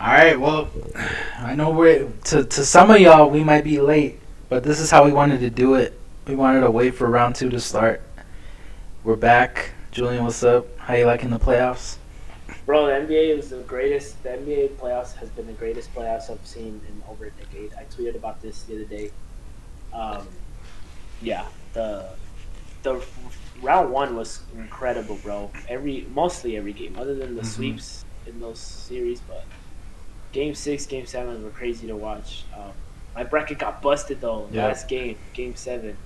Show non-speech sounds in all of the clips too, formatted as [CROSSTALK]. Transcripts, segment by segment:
All right. Well, I know we're to to some of y'all we might be late, but this is how we wanted to do it. We wanted to wait for round two to start. We're back. Julian, what's up? How you liking the playoffs? Bro, the NBA is the greatest. The NBA playoffs has been the greatest playoffs I've seen in over a decade. I tweeted about this the other day. Um, yeah, the the round one was incredible, bro. Every mostly every game, other than the Mhm. sweeps in those series, but game six, game seven were crazy to watch. Um, my bracket got busted though. Yeah. Last game, game seven,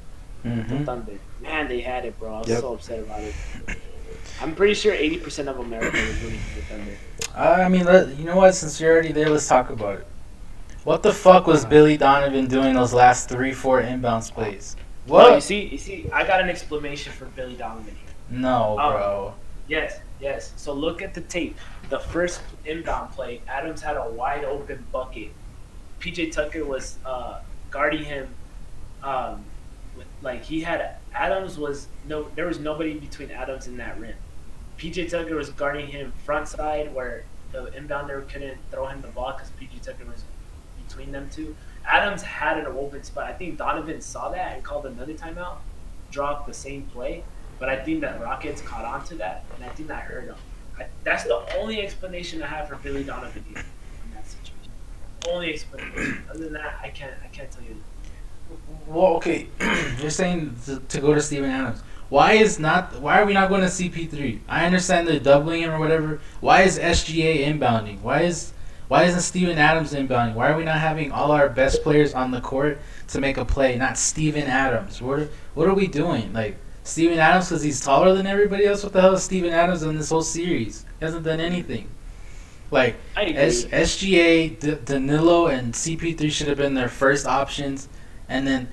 the Mm-hmm. Thunder. Man, they had it, bro. I was Yep. so upset about it. I'm pretty sure 80% of America was rooting for the Thunder. I mean, let, you know what? Since you're already there, let's talk about it. What the fuck was Billy Donovan doing those last three, four inbounds plays? Well, you see, you see, I got an explanation for Billy Donovan here. No, Oh. bro. Yes, yes. So look at the tape. The first inbound play, Adams had a wide open bucket. PJ Tucker was uh, guarding him. Um, with, like he had Adams was no, there was nobody between Adams and that rim. PJ Tucker was guarding him front side where the inbounder couldn't throw him the ball because PJ Tucker was between them two. Adams had an open spot. I think Donovan saw that and called another timeout, dropped the same play. But I think that Rockets caught on to that, and I think that hurt them. That's the only explanation I have for Billy Donovan in that situation. Only explanation. Other than that, I can't. I can't tell you. Well, okay. [CLEARS THROAT] you're saying to, to go to Steven Adams. Why is not? Why are we not going to CP3? I understand they're doubling him or whatever. Why is SGA inbounding? Why is why isn't Steven Adams inbounding? Why are we not having all our best players on the court to make a play? Not Steven Adams. What what are we doing? Like Steven Adams because he's taller than everybody else. What the hell is Steven Adams in this whole series? He hasn't done anything. Like S- SGA, D- Danilo, and CP3 should have been their first options, and then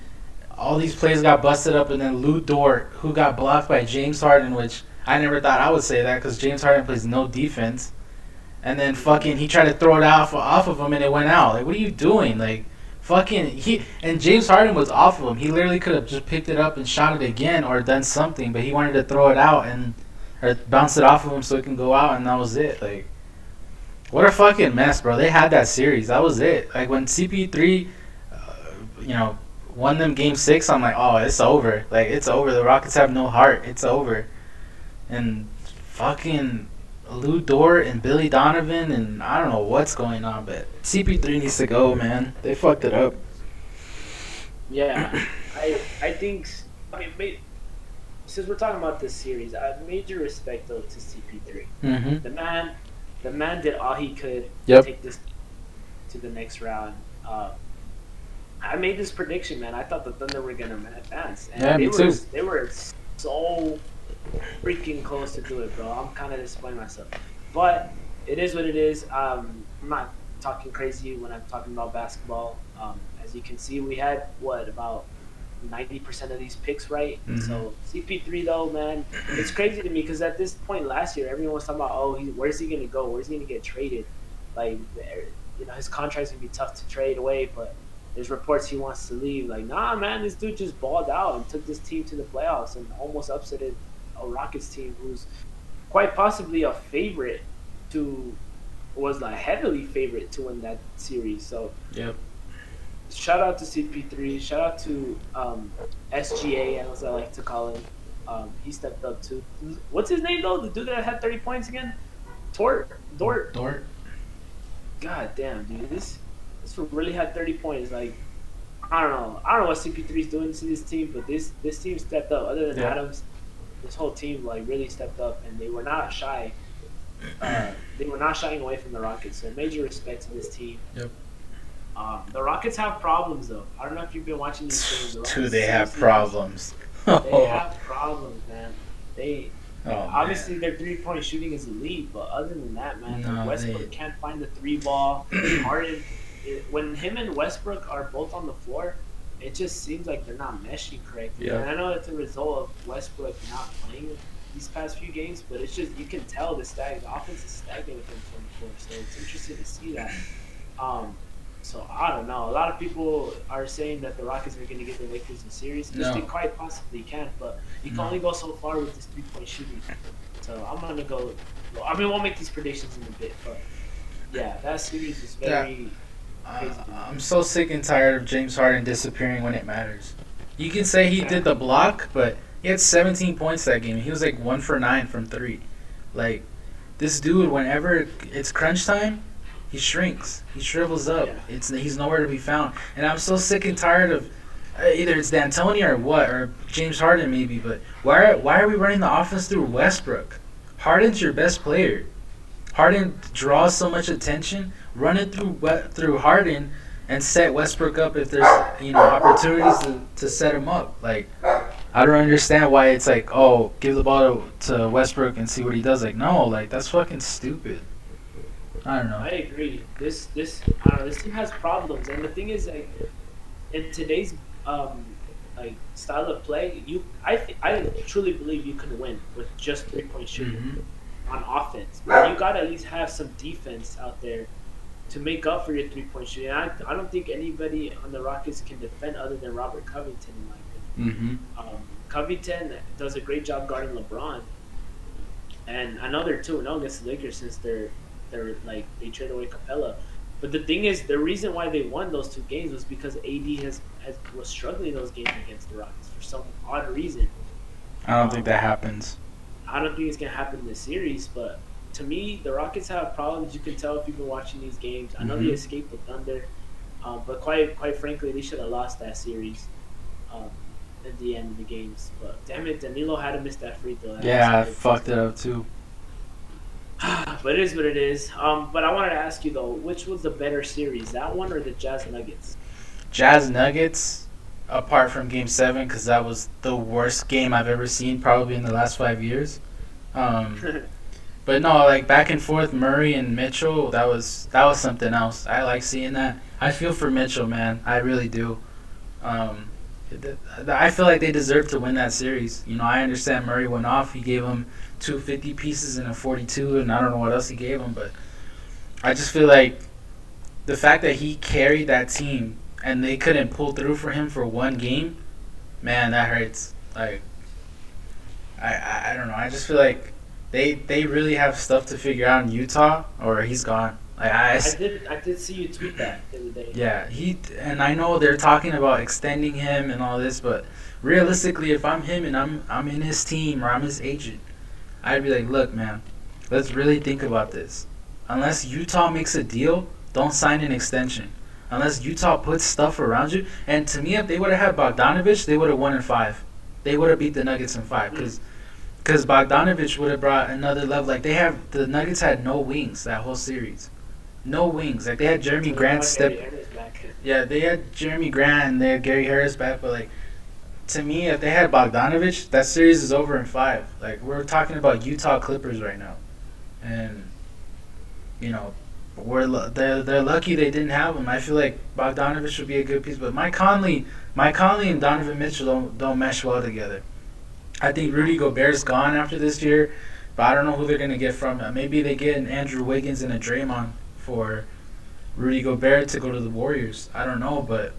all these plays got busted up, and then Lu Dort, who got blocked by James Harden, which I never thought I would say that because James Harden plays no defense, and then fucking he tried to throw it off off of him and it went out. Like, what are you doing? Like, fucking he and James Harden was off of him. He literally could have just picked it up and shot it again or done something, but he wanted to throw it out and or bounce it off of him so it can go out, and that was it. Like. What a fucking mess, bro. They had that series. That was it. Like when CP3, uh, you know, won them game six, I'm like, oh, it's over. Like it's over. The Rockets have no heart. It's over. And fucking Lu Dort and Billy Donovan and I don't know what's going on, but CP3 needs to go, man. They fucked it up. Yeah, I I think I mean ma- since we're talking about this series, I have major respect though to CP3. Mm-hmm. The man, the man did all he could Yep. to take this to the next round. Uh, I made this prediction, man. I thought the Thunder were gonna advance, and Yeah, they me were too. they were so freaking close to do it, bro. I'm kind of disappointed myself, but it is what it is. Um, I'm not talking crazy when I'm talking about basketball. Um, as you can see, we had what about 90% of these picks right. Mhm. So CP3 though, man, it's crazy to me because at this point last year, everyone was talking about, oh, he, where's he gonna go? Where's he gonna get traded? Like, you know, his contract's gonna be tough to trade away, but there's reports he wants to leave. Like, nah, man, this dude just balled out and took this team to the playoffs and almost upsetted a Rockets team who's quite possibly a favorite to was like heavily favorite to win that series. So Yep. shout out to CP3. Shout out to um, SGA, as I like to call him. Um, he stepped up too. What's his name though? The dude that had 30 points again? Tort. Dort. Dort. God damn, dude. This this really had 30 points. Like, I don't know. I don't know what CP3 is doing to this team, but this this team stepped up. Other than Yeah. Adams, this whole team like really stepped up, and they were not shy. Uh, they were not shying away from the Rockets. So major respect to this team. Yep. Um, the Rockets have problems though. I don't know if you've been watching these games. The Do they have problems? [LAUGHS] They have problems, man. They Oh, man. obviously their three point shooting is elite, but other than that, man, No, Westbrook they- can't find the three ball. Harden, it, when him and Westbrook are both on the floor, it just seems like they're not meshing correctly. Yeah. And I know it's a result of Westbrook not playing these past few games, but it's just you can tell the stag the offense is stagnant with him. So it's interesting to see that. Um, so I don't know. A lot of people are saying that the Rockets are going to get the Lakers in series, which No. they quite possibly can. But you can No. only go so far with this three point shooting. So I'm gonna go. I mean, we'll make these predictions in a bit, but yeah, that series is very. Uh, I'm so sick and tired of James Harden disappearing when it matters. You can say he did the block, but he had 17 points that game. He was like one for nine from three. Like this dude, whenever it's crunch time, he shrinks. He shrivels up. Yeah. It's he's nowhere to be found. And I'm so sick and tired of uh, either it's D'Antoni or what or James Harden maybe. But why are, why are we running the offense through Westbrook? Harden's your best player. Harden draws so much attention. Run it through through Harden and set Westbrook up if there's you know opportunities to, to set him up. Like I don't understand why it's like oh give the ball to, to Westbrook and see what he does. Like no, like that's fucking stupid. I don't know. I agree. This this I don't know. This team has problems, and the thing is, like, in today's um like style of play, you I th- I truly believe you can win with just three point shooting Mhm. on offense. You got to at least have some defense out there to make up for your three point shooting. I, I don't think anybody on the Rockets can defend other than Robert Covington, in my opinion. Mhm. Um, Covington does a great job guarding LeBron, and I know they're two and zero against the Lakers since they're they're like they traded away Capela. But the thing is, the reason why they won those two games was because AD has, has was struggling those games against the Rockets for some odd reason. I don't think that happens. I don't think it's gonna happen in this series, but to me, the Rockets have problems. You can tell if you've been watching these games. I know they Mhm. escaped the Thunder, um, but quite quite frankly, they should have lost that series um, at the end of the games. But damn it, Danilo had to miss that free throw. That Yeah, I fucked it up too. [SIGHS] but it is what it is. Um, but I wanted to ask you though, which was the better series, that one or the Jazz Nuggets? Jazz Nuggets, apart from Game Seven, because that was the worst game I've ever seen, probably in the last five years. [LAUGHS] But no, like back and forth, Murray and Mitchell, that was that was something else. I like seeing that. I feel for Mitchell, man. I really do. Um, I feel like they deserve to win that series. You know, I understand Murray went off. He gave him two fifty pieces and a 42, and I don't know what else he gave him, but I just feel like the fact that he carried that team and they couldn't pull through for him for one game, man, that hurts. Like, I, I, I don't know. I just feel like they they really have stuff to figure out in Utah, or he's gone. Like I, I did I did see you tweet that the other day. yeah, he and I know they're talking about extending him and all this, but realistically, if I'm him and I'm I'm in his team or I'm his agent, I'd be like, look, man, let's really think about this. Unless Utah makes a deal, don't sign an extension. Unless Utah puts stuff around you, and to me, if they would have had Bogdanovic, they would have won in five. They would have beat the Nuggets in five because. Because Bogdanovic would have brought another level. Like they have, the Nuggets had no wings that whole series, no wings. Like they had Jerami So Grant step, Gary Harris back. yeah, they had Jerami Grant and they had Gary Harris back, but like to me, if they had Bogdanovic, that series is over in five. Like we're talking about Utah Clippers right now, and you know we're they're they're lucky they didn't have him. I feel like Bogdanovic would be a good piece, but Mike Conley, Mike Conley and Donovan Mitchell don't don't mesh well together. I think Rudy Gobert's gone after this year, but I don't know who they're gonna get from. Maybe they get an Andrew Wiggins and a Draymond for Rudy Gobert to go to the Warriors. I don't know, but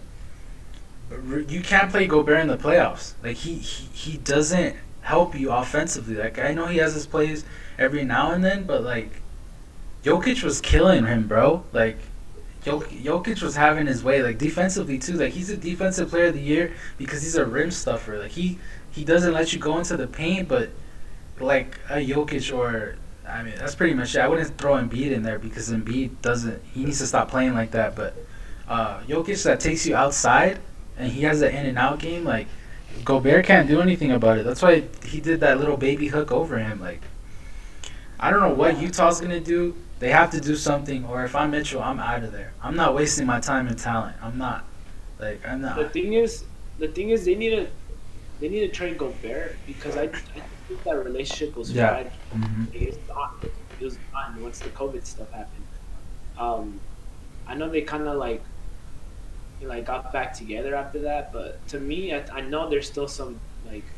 you can't play Gobert in the playoffs. Like he, he he doesn't help you offensively. Like I know he has his plays every now and then, but like Jokic was killing him, bro. Like Jok- Jokic was having his way. Like defensively too. Like he's a defensive player of the year because he's a rim stuffer. Like he he doesn't let you go into the paint, but like a Jokic or I mean that's pretty much it. I wouldn't throw Embiid in there because Embiid doesn't. He needs to stop playing like that. But uh, Jokic that takes you outside and he has the in and out game. Like Gobert can't do anything about it. That's why he did that little baby hook over him. Like I don't know what Utah's gonna do. They have to do something, or if I'm Mitchell, I'm out of there. I'm not wasting my time and talent. I'm not. Like I'm not. The thing is, the thing is, they need to they need to trade Gobert because I, I think that relationship was Yeah. fried. It was gone. It was gone once the COVID stuff happened. Um, I know they kind of like like got back together after that, but to me, I, I know there's still some like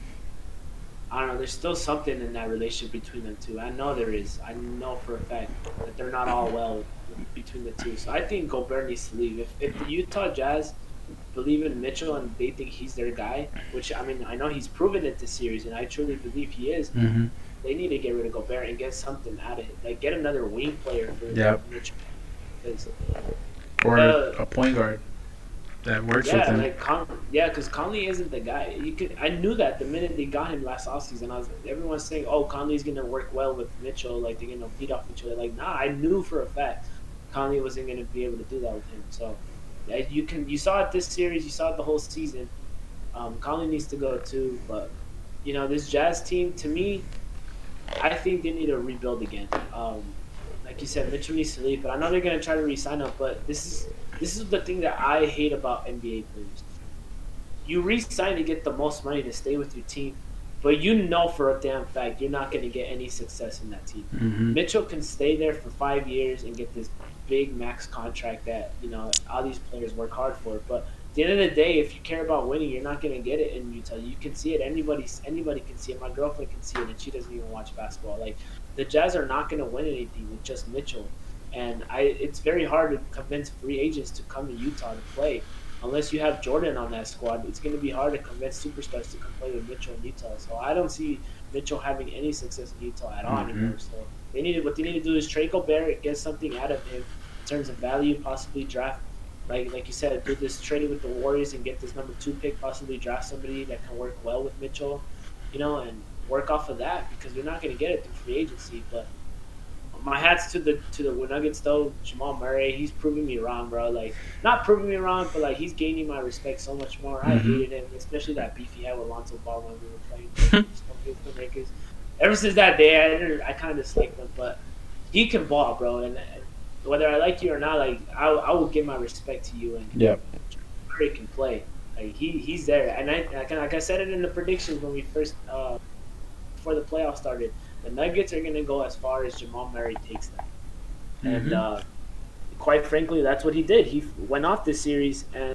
I don't know. There's still something in that relationship between them two. I know there is. I know for a fact that they're not all well between the two. So I think Gobert needs to leave. If if the Utah Jazz believe in Mitchell and they think he's their guy, which I mean I know he's proven it this series, and I truly believe he is. Mhm. They need to get rid of Gobert and get something out of it. Like get another wing player for Yep. Mitchell. Or Uh, a point guard that works with him. like Con- yeah, because Conley isn't the guy. You could I knew that the minute they got him last offseason. I was everyone's saying, "Oh, Conley's gonna work well with Mitchell. Like they're gonna beat off each other." Like, nah, I knew for a fact Conley wasn't gonna be able to do that with him. So, yeah, you can you saw it this series, you saw it the whole season. Um, Conley needs to go too, but you know this Jazz team to me, I think they need to rebuild again. Um, like you said, Mitchell needs to leave, but I know they're gonna try to re-sign him. But this is this is the thing that I hate about NBA players. You re-sign to get the most money to stay with your team, but you know for a damn fact you're not gonna get any success in that team. hmm Mitchell can stay there for five years and get this big max contract that you know all these players work hard for. But at the end of the day, if you care about winning, you're not gonna get it in Utah. You can see it. Anybody, anybody can see it. My girlfriend can see it, and she doesn't even watch basketball. Like the Jazz are not gonna win anything with just Mitchell, and I. It's very hard to convince free agents to come to Utah to play. Unless you have Jordan on that squad, it's going to be hard to convince superstars to come play with Mitchell in Utah. So I don't see Mitchell having any success in Utah at all Mhm. anymore. So they need what they need to do is trade Gobert, get something out of him terms of value, possibly draft. Like like you said, do this trade with the Warriors and get this number two pick, possibly draft somebody that can work well with Mitchell, you know, and work off of that because you're not going to get it through free agency. But my hats to the to the Nuggets though, Jamal Murray, he's proving me wrong, bro. Like not proving me wrong, but like he's gaining my respect so much more. I Mhm. hated him, especially that beef he had with Lonzo Ball when we were playing the [LAUGHS] Lakers. Ever since that day, I I kind of disliked him, but he can ball, bro. And and whether I like you or not, like I, I will give my respect to you. And yeah, Murray can play. Like he he's there, and I like, like I said it in the predictions when we first uh, before the playoffs started. The Nuggets are gonna go as far as Jamal Murray takes them, and Mhm. uh, quite frankly, that's what he did. He went off this series, and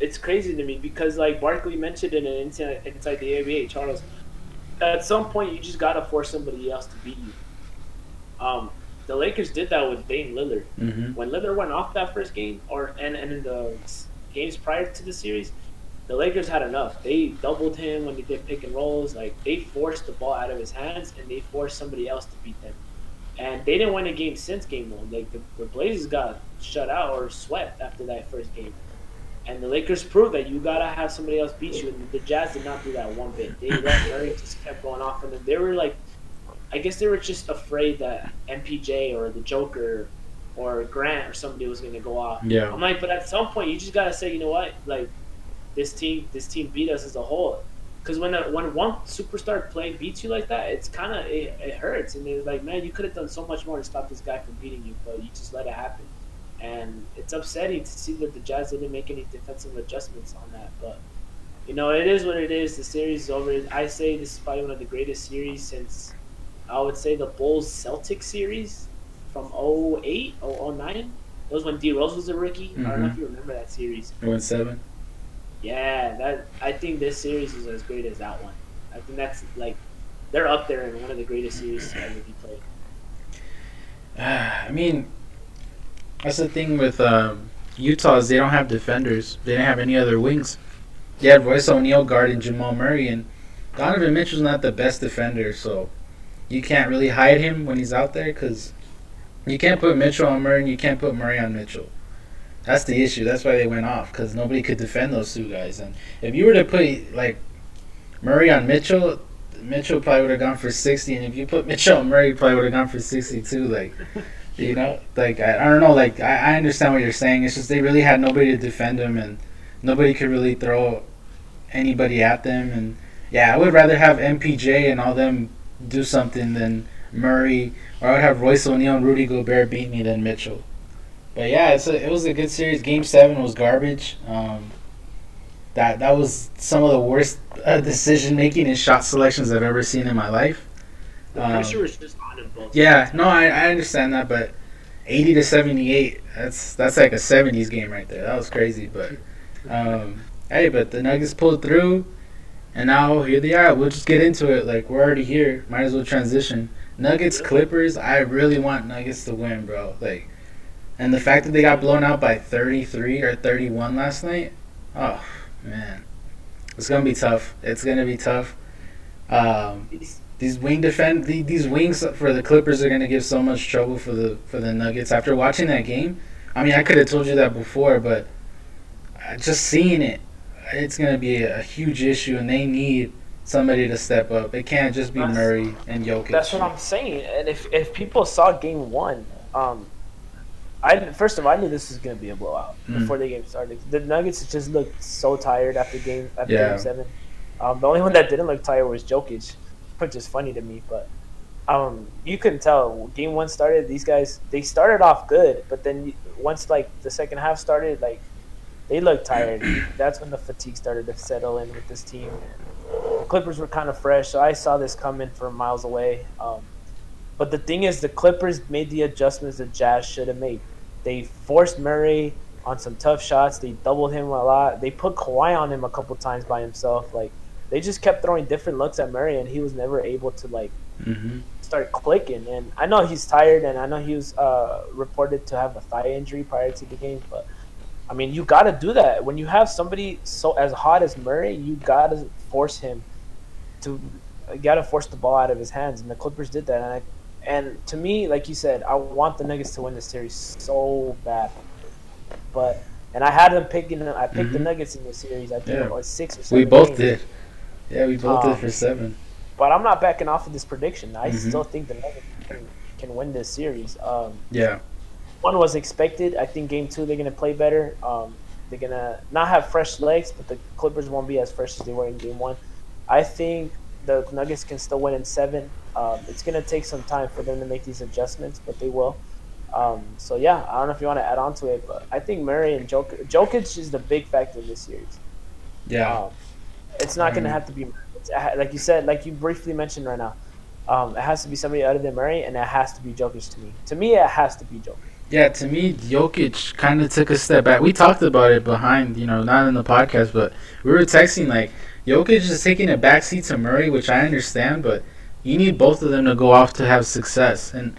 it's crazy to me because like Barkley mentioned in an inside, inside the NBA, Charles. At some point, you just gotta force somebody else to beat you. Um, the Lakers did that with Dame Lillard hmm when Lillard went off that first game, or and, and in the games prior to the series, the Lakers had enough. They doubled him when they did pick and rolls. Like they forced the ball out of his hands, and they forced somebody else to beat them. And they didn't win a game since game one. Like the, the Blazers got shut out or swept after that first game. And the Lakers proved that you gotta have somebody else beat you. And the Jazz did not do that one bit. They let [LAUGHS] Murray just kept going off on them. They were like, I guess they were just afraid that MPJ or the Joker or Grant or somebody was gonna go off. Yeah. I'm like, but at some point you just gotta say, you know what, like this team, this team beat us as a whole. Because when a, when one superstar play beats you like that, it's kind of it, it hurts, and it's like, man, you could have done so much more to stop this guy from beating you, but you just let it happen, and it's upsetting to see that the Jazz didn't make any defensive adjustments on that. But you know, it is what it is. The series is over. I say this is probably one of the greatest series since I would say the Bulls Celtics series from 08, 09. That was when D Rose was a rookie. I don't know if you remember that series. It went seven. Yeah, that I think this series is as great as that one. I think that's like they're up there in one of the greatest series to ever be played. [SIGHS] I mean, that's the thing with um, Utah is they don't have defenders. They didn't have any other wings. They had Royce O'Neale guarding Jamal Murray, and Donovan Mitchell's not the best defender, so you can't really hide him when he's out there because you can't put Mitchell on Murray and you can't put Murray on Mitchell. That's the issue. That's why they went off because nobody could defend those two guys. And if you were to put like Murray on Mitchell, Mitchell probably would have gone for sixty, and if you put [LAUGHS] Mitchell on Murray, probably would have gone for sixty-two. Like. You know, like I, I don't know, like I, I understand what you're saying. It's just they really had nobody to defend them, and nobody could really throw anybody at them. And yeah, I would rather have MPJ and all them do something than Murray, or I would have Royce O'Neale and Rudy Gobert beat me than Mitchell. But yeah, it's a, it was a good series. Game seven was garbage. Um, that that was some of the worst uh, decision making and shot selections I've ever seen in my life. The Um, pressure was just on both. Yeah, no, I, I understand that, but eighty to seventy eight, that's that's like a seventies game right there. That was crazy, but um, hey, but the Nuggets pulled through, and now here they are. We'll just get into it. Like we're already here. Might as well transition. Nuggets Clippers. I really want Nuggets to win, bro. Like, and the fact that they got blown out by thirty three or thirty one last night. Oh man, it's gonna be tough. It's gonna be tough. Um, These- wing defend these wings for the Clippers are to give so much trouble for the for the Nuggets. After watching that game, I mean, I could have told you that before, but just seeing it, it's gonna be a, huge issue, and they need somebody to step up. It can't just be Murray and Jokic. That's what I'm saying. And if if people saw game one, um, I first of all I knew this was gonna be a blowout Mm. before the game started. The Nuggets just looked so tired after game after Yeah. game seven. Um, the only one that didn't look tired was Jokic, which is funny to me. But um, you couldn't tell. Game one started. These guys they started off good, but then once like the second half started, like they looked tired. [CLEARS THROAT] That's when the fatigue started to settle in with this team. The Clippers were kind of fresh, so I saw this coming from miles away. Um, but the thing is, the Clippers made the adjustments the Jazz should have made. They forced Murray on some tough shots. They doubled him a lot. They put Kawhi on him a couple times by himself. Like they just kept throwing different looks at Murray, and he was never able to like hmm start clicking. And I know he's tired, and I know he was uh, reported to have a thigh injury prior to the game. But I mean, you got to do that when you have somebody so as hot as Murray. You got to force him to. You got to force the ball out of his hands, and the Clippers did that. And I, and to me, like you said, I want the Nuggets to win this series so bad. But and I had them picking. I picked the Mhm. Nuggets in the series. I think Yeah. it was six or seven. We both games. did. Yeah, we both Um, did for seven. But I'm not backing off of this prediction. I Mhm. still think the Nuggets can, can win this series. Um, Yeah. One was expected. I think game two they're gonna play better. Um, they're gonna not have fresh legs, but the Clippers won't be as fresh as they were in game one. I think the Nuggets can still win in seven. Um, it's gonna take some time for them to make these adjustments, but they will. Um, so yeah, I don't know if you want to add on to it, but I think Murray and Jokic, Jokic is the big factor in this series. Yeah. Um, it's not going to Mhm. have to be it's, uh, like you said, like you briefly mentioned right now. Um, it has to be somebody other than Murray, and it has to be Jokic to me. To me, it has to be Jokic. Yeah, to me, Jokic kind of took a step back. We talked about it behind, you know, not in the podcast, but we were texting like Jokic is taking a backseat to Murray, which I understand, but you need both of them to go off to have success, and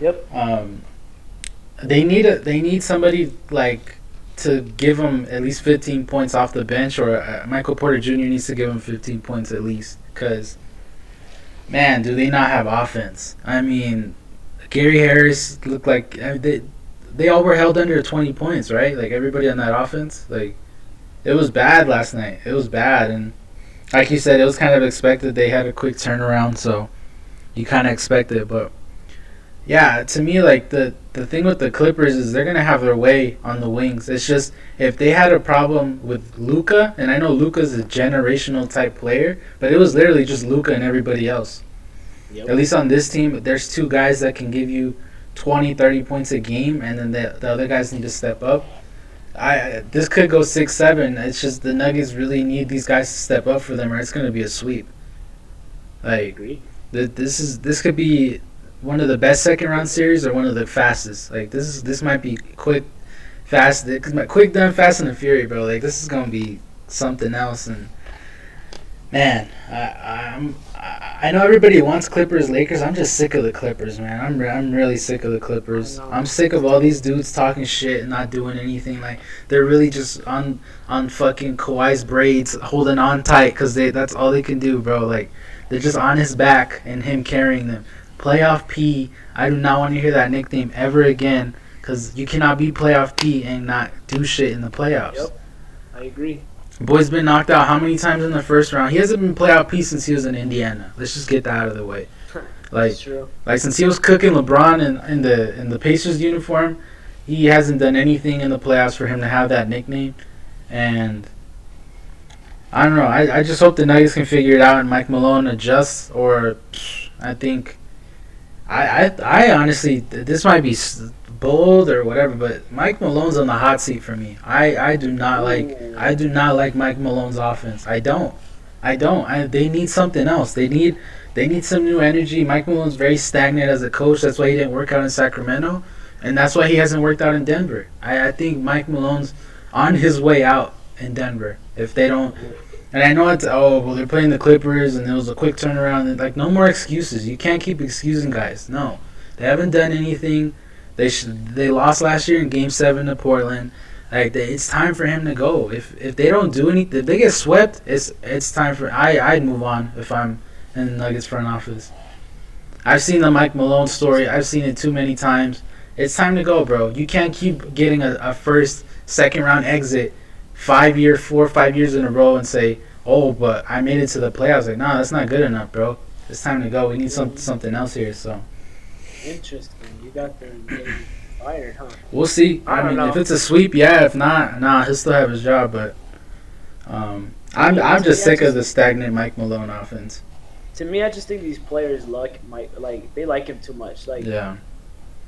Yep. um, they need a they need somebody like to give them at least 15 points off the bench, or uh, Michael Porter Jr. needs to give them 15 points at least, because man, do they not have offense? I mean, Gary Harris looked like I mean, they they all were held under 20 points, right? Like everybody on that offense, like it was bad last night. It was bad, and like you said, it was kind of expected. They had a quick turnaround, so you kind of expect it, but. Yeah, to me, like the the thing with the Clippers is they're gonna have their way on the wings. It's just if they had a problem with Luka, and I know Luka's a generational type player, but it was literally just Luka and everybody else. Yep. At least on this team, there's two guys that can give you 20, 30 points a game, and then the, the other guys need to step up. I this could go six, seven. It's just the Nuggets really need these guys to step up for them, or it's gonna be a sweep. I agree. th- this is this could be one of the best second round series or one of the fastest. Like this is this might be quick, fast. Cause my quick done, fast and the fury, bro. Like this is gonna be something else. And man, I I'm I know everybody wants Clippers, Lakers. I'm just sick of the Clippers, man. I'm re- I'm really sick of the Clippers. I'm sick of all these dudes talking shit and not doing anything. Like they're really just on on fucking Kawhi's braids, holding on tight because they that's all they can do, bro. Like they're just on his back and him carrying them. Playoff P. I do not want to hear that nickname ever again because you cannot be Playoff P and not do shit in the playoffs. Yep. I agree. Boy's been knocked out how many times in the first round? He hasn't been Playoff P since he was in Indiana. Let's just get that out of the way. Like, That's true. like since he was cooking LeBron in, in the in the Pacers uniform, he hasn't done anything in the playoffs for him to have that nickname. And I don't know. I, I just hope the Nuggets can figure it out and Mike Malone adjusts. Or I think I I, I honestly this might be bold or whatever, but Mike Malone's on the hot seat for me. I I do not like I do not like Mike Malone's offense. I don't. I don't. I, they need something else. They need they need some new energy. Mike Malone's very stagnant as a coach. That's why he didn't work out in Sacramento, and that's why he hasn't worked out in Denver. I, I think Mike Malone's on his way out in Denver. If they don't, and I know it's oh well they're playing the Clippers and it was a quick turnaround. Like no more excuses. You can't keep excusing guys. No, they haven't done anything. They should. They lost last year in Game Seven to Portland. Like they, it's time for him to go. If if they don't do anything, if they get swept, it's it's time for I I'd move on if I'm in the Nuggets front office. I've seen the Mike Malone story. I've seen it too many times. It's time to go, bro. You can't keep getting a, a first, second round exit five year, four or five years in a row and say, "Oh, but I made it to the playoffs." Like, nah, that's not good enough, bro. It's time to go. We need some something else here. So Interesting. You got them getting fired, huh? we'll see. I I, don't mean, if it's a sweep, yeah. If not, nah, he'll still have his job. But um, I'm Yeah, I'm just sick just- of the stagnant Mike Malone offense. To me, I just think these players like Mike, like they like him too much, like Yeah,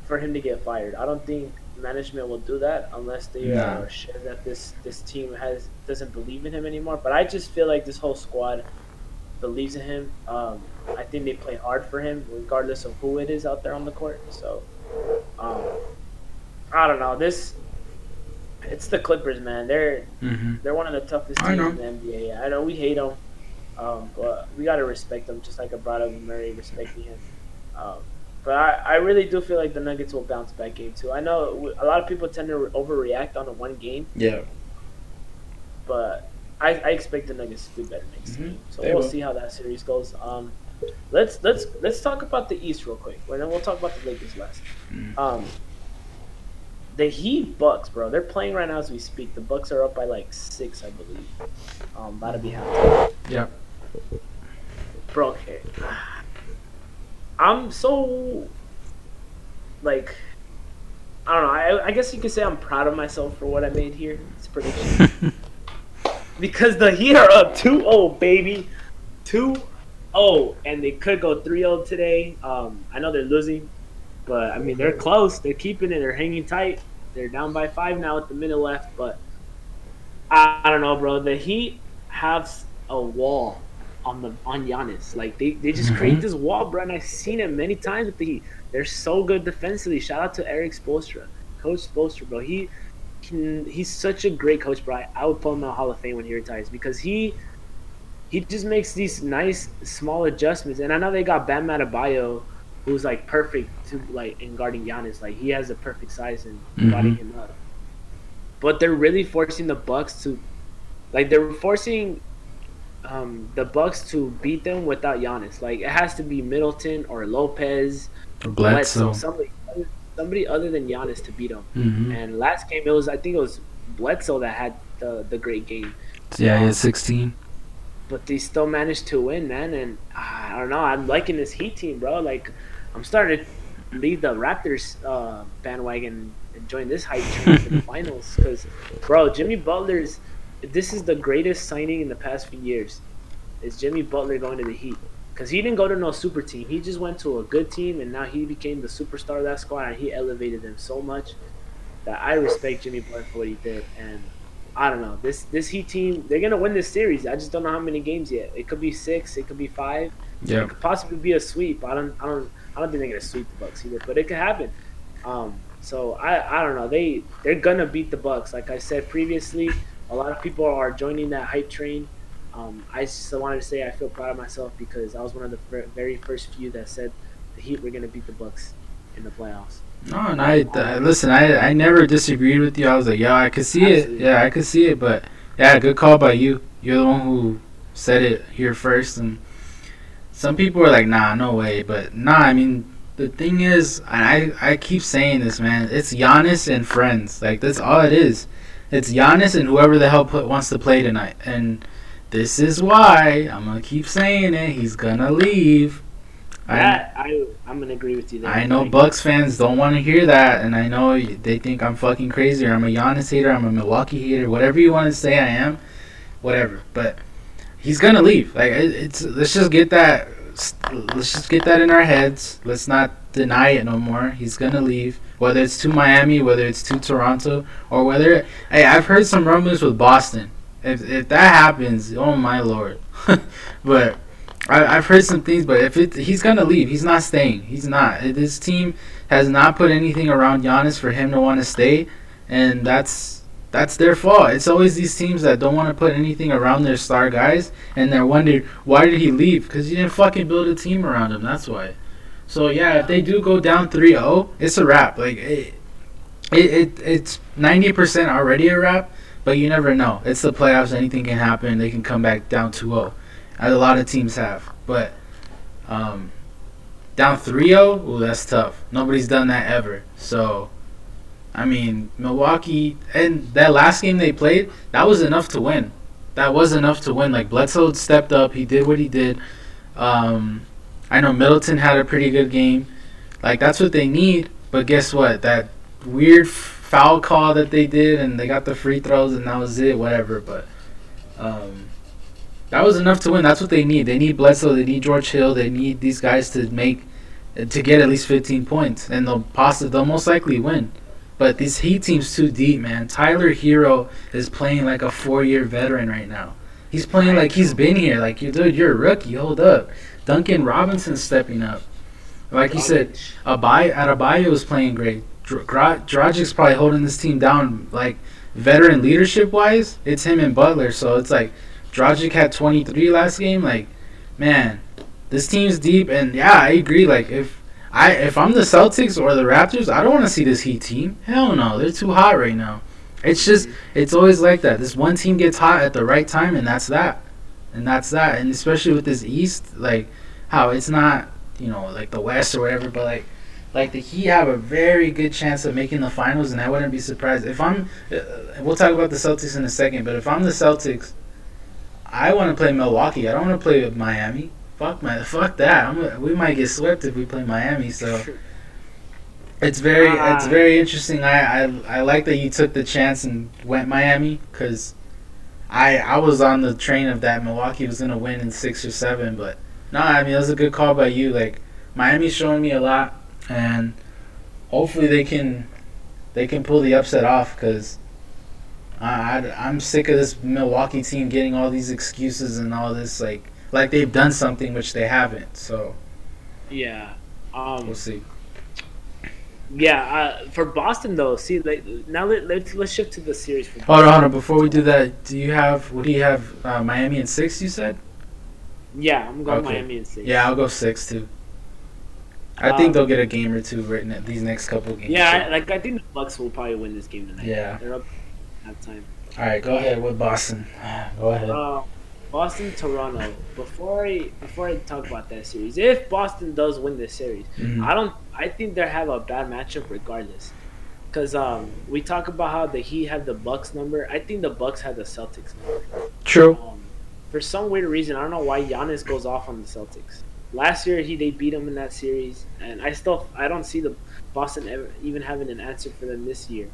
for him to get fired. I don't think management will do that unless they No. are sure that this this team has doesn't believe in him anymore. But I just feel like this whole squad believes in him. Um, I think they play hard for him, regardless of who it is out there on the court. So, um, I don't know. This it's the Clippers, man. They're hmm they're one of the toughest teams in the NBA. I know we hate them, um, but we got to respect them, just like I brought up Murray respecting him. Um, but I, I really do feel like the Nuggets will bounce back game two. I know a lot of people tend to overreact on a one game, yeah. but I, I expect the Nuggets to do better next Mhm. game. So They we'll will. see how that series goes. Um, let's let's let's talk about the East real quick, and then we'll talk about the Lakers last. Mm. Um, the Heat Bucks, bro. They're playing right now as we speak. The Bucks are up by like six, I believe. Um, about to be halftime. Yeah. Bro, okay. I'm so like I don't know. I, I guess you could say I'm proud of myself for what I made here. It's prediction [LAUGHS] because the Heat are up 2-0, baby. 2-0, and they could go 3-0 today. Um, I know they're losing, but I mean they're close. They're keeping it. They're hanging tight. They're down by five now with the minute left, but I, I don't know, bro. The Heat have a wall on the on Giannis. Like they, they just create Mhm. this wall, bro. And I've seen it many times with the Heat. They're so good defensively. Shout out to Erik Spoelstra, Coach Spoelstra, bro. He, he he's such a great coach, bro. I, I would put him in the Hall of Fame when he retires because he he just makes these nice small adjustments. And I know they got Bam Adebayo, who's like perfect to like in guarding Giannis. Like he has the perfect size in Mhm. guarding him up. But they're really forcing the Bucks to, like they're forcing um, the Bucks to beat them without Giannis. Like it has to be Middleton or Lopez, or Bledsoe. somebody, somebody other than Giannis to beat them. hmm And last game it was I think it was Bledsoe that had the the great game, Yeah, he had 16. But they still managed to win, man. And I don't know, I'm liking this Heat team, bro. Like I'm starting to leave the Raptors uh, bandwagon and join this hype train for the [LAUGHS] finals because, bro, Jimmy Butler's. This is the greatest signing in the past few years. Is Jimmy Butler going to the Heat? Because he didn't go to no super team. He just went to a good team, and now he became the superstar of that squad, and he elevated them so much that I respect Jimmy Butler for what he did. And I don't know this this Heat team. They're gonna win this series. I just don't know how many games yet. It could be six. It could be five. Yeah. It could possibly be a sweep. I don't I don't I don't think they're gonna sweep the Bucks either, but it could happen. Um, so I I don't know. They they're gonna beat the Bucks. Like I said previously, a lot of people are joining that hype train. Um, I just wanted to say I feel proud of myself because I was one of the very first few that said the Heat were gonna beat the Bucks in the playoffs. No, and I, I listen. I I never disagreed with you. I was like, yeah, I could see it. Yeah, I could see it. But yeah, good call by you. You're the one who said it here first. And some people were like, nah, no way. But nah, I mean, the thing is, and I I keep saying this, man. It's Giannis and friends. Like that's all it is. It's Giannis and whoever the hell put, wants to play tonight. And this is why I'm gonna keep saying it. He's gonna leave. I- That I I'm gonna agree with you there. I know Bucks fans don't want to hear that, and I know they think I'm fucking crazy or I'm a Giannis hater, I'm a Milwaukee hater, whatever you want to say I am, whatever. But he's gonna leave. Like it's let's just get that let's just get that in our heads. Let's not deny it no more. He's gonna leave, whether it's to Miami, whether it's to Toronto, or whether hey I've heard some rumblings with Boston. If if that happens, oh my lord. [LAUGHS] but I, I've heard some things, but if it, he's gonna leave, he's not staying. He's not. This team has not put anything around Giannis for him to want to stay, and that's that's their fault. It's always these teams that don't want to put anything around their star guys, and they're wondering why did he leave? Because you didn't fucking build a team around him. That's why. So yeah, if they do go down 3-0, it's a wrap. Like it, it, it it's ninety percent already a wrap, but you never know. It's the playoffs. Anything can happen. They can come back down 2-0 as a lot of teams have. But um, down 3-0, ooh, that's tough. Nobody's done that ever. So, I mean, Milwaukee and that last game they played, that was enough to win. That was enough to win. Like Bledsoe stepped up, he did what he did. Um, I know Middleton had a pretty good game. Like that's what they need. But guess what? That weird foul call that they did, and they got the free throws, and that was it. Whatever. But um, that was enough to win. That's what they need. They need Bledsoe. They need George Hill. They need these guys to make to get at least 15 points, and they'll possibly they'll most likely win. But this Heat team's too deep, man. Tyler Herro is playing like a four-year veteran right now. He's playing like he's been here. Like, you, dude, you're a rookie. Hold up. Duncan Robinson's stepping up. Like you said, Abai Adebayo was playing great. Dragic's probably holding this team down. Like veteran leadership wise, it's him and Butler. So it's like Dragic had 23 last game. Like, man, this team's deep. And yeah, I agree. Like if I if I'm the Celtics or the Raptors, I don't want to see this Heat team. Hell no, they're too hot right now. It's just it's always like that. This one team gets hot at the right time, and that's that, and that's that. And especially with this East, like how it's not you know like the West or whatever, but like like the Heat have a very good chance of making the finals, and I wouldn't be surprised if I'm. Uh, we'll talk about the Celtics in a second, but if I'm the Celtics, I want to play Milwaukee. I don't want to play with Miami. Fuck my, fuck that. I'm, we might get swept if we play Miami. So it's very, uh, it's very interesting. I, I, I like that you took the chance and went Miami because I, I was on the train of that Milwaukee was gonna win in six or seven, but no, I mean it was a good call by you. Like Miami's showing me a lot, and hopefully they can, they can pull the upset off because. I, I'm sick of this Milwaukee team getting all these excuses and all this like like they've done something which they haven't. So yeah, um, we'll see. Yeah, uh, for Boston though, see, like, now let, let's let's shift to the series. For hold on, hold on. Before we do that, do you have what do you have? Uh, Miami in six, you said. Yeah, I'm going okay. Miami in six. Yeah, I'll go six too. I um, think they'll get a game or two written at these next couple games. Yeah, I, like I think the Bucks will probably win this game tonight. Yeah, they're up at time. All right, go ahead with Boston. Go ahead. Uh, Boston Toronto. Before I before I talk about that series, if Boston does win this series, mm-hmm. I don't. I think they have a bad matchup regardless. Cause um, we talk about how the Heat have the Bucks number. I think the Bucks have the Celtics number. True. Um, for some weird reason, I don't know why Giannis goes off on the Celtics. Last year, he they beat him in that series, and I still I don't see the Boston ever, even having an answer for them this year.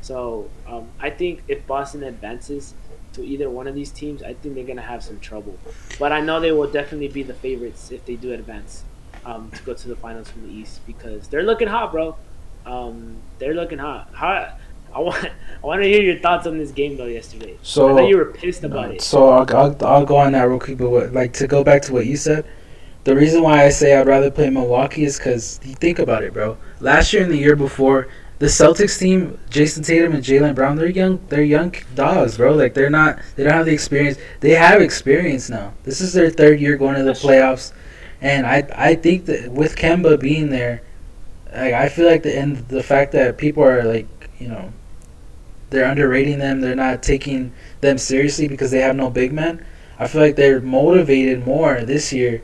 So um, I think if Boston advances, to either one of these teams, I think they're gonna have some trouble. But I know they will definitely be the favorites if they do advance um, to go to the finals from the East because they're looking hot, bro. Um, they're looking hot. How, I want [LAUGHS] I want to hear your thoughts on this game though. Yesterday, so I know you were pissed about it. So I'll, I'll, I'll go on that real quick, but what, like to go back to what you said. The reason why I say I'd rather play Milwaukee is because you think about it, bro. Last year and the year before, the Celtics team, Jayson Tatum and Jaylen Brown, they're young. They're young dogs, bro. Like they're not. They don't have the experience. They have experience now. This is their third year going to the playoffs, and I I think that with Kemba being there, like I feel like the and the fact that people are like you know, they're underrating them. They're not taking them seriously because they have no big men. I feel like they're motivated more this year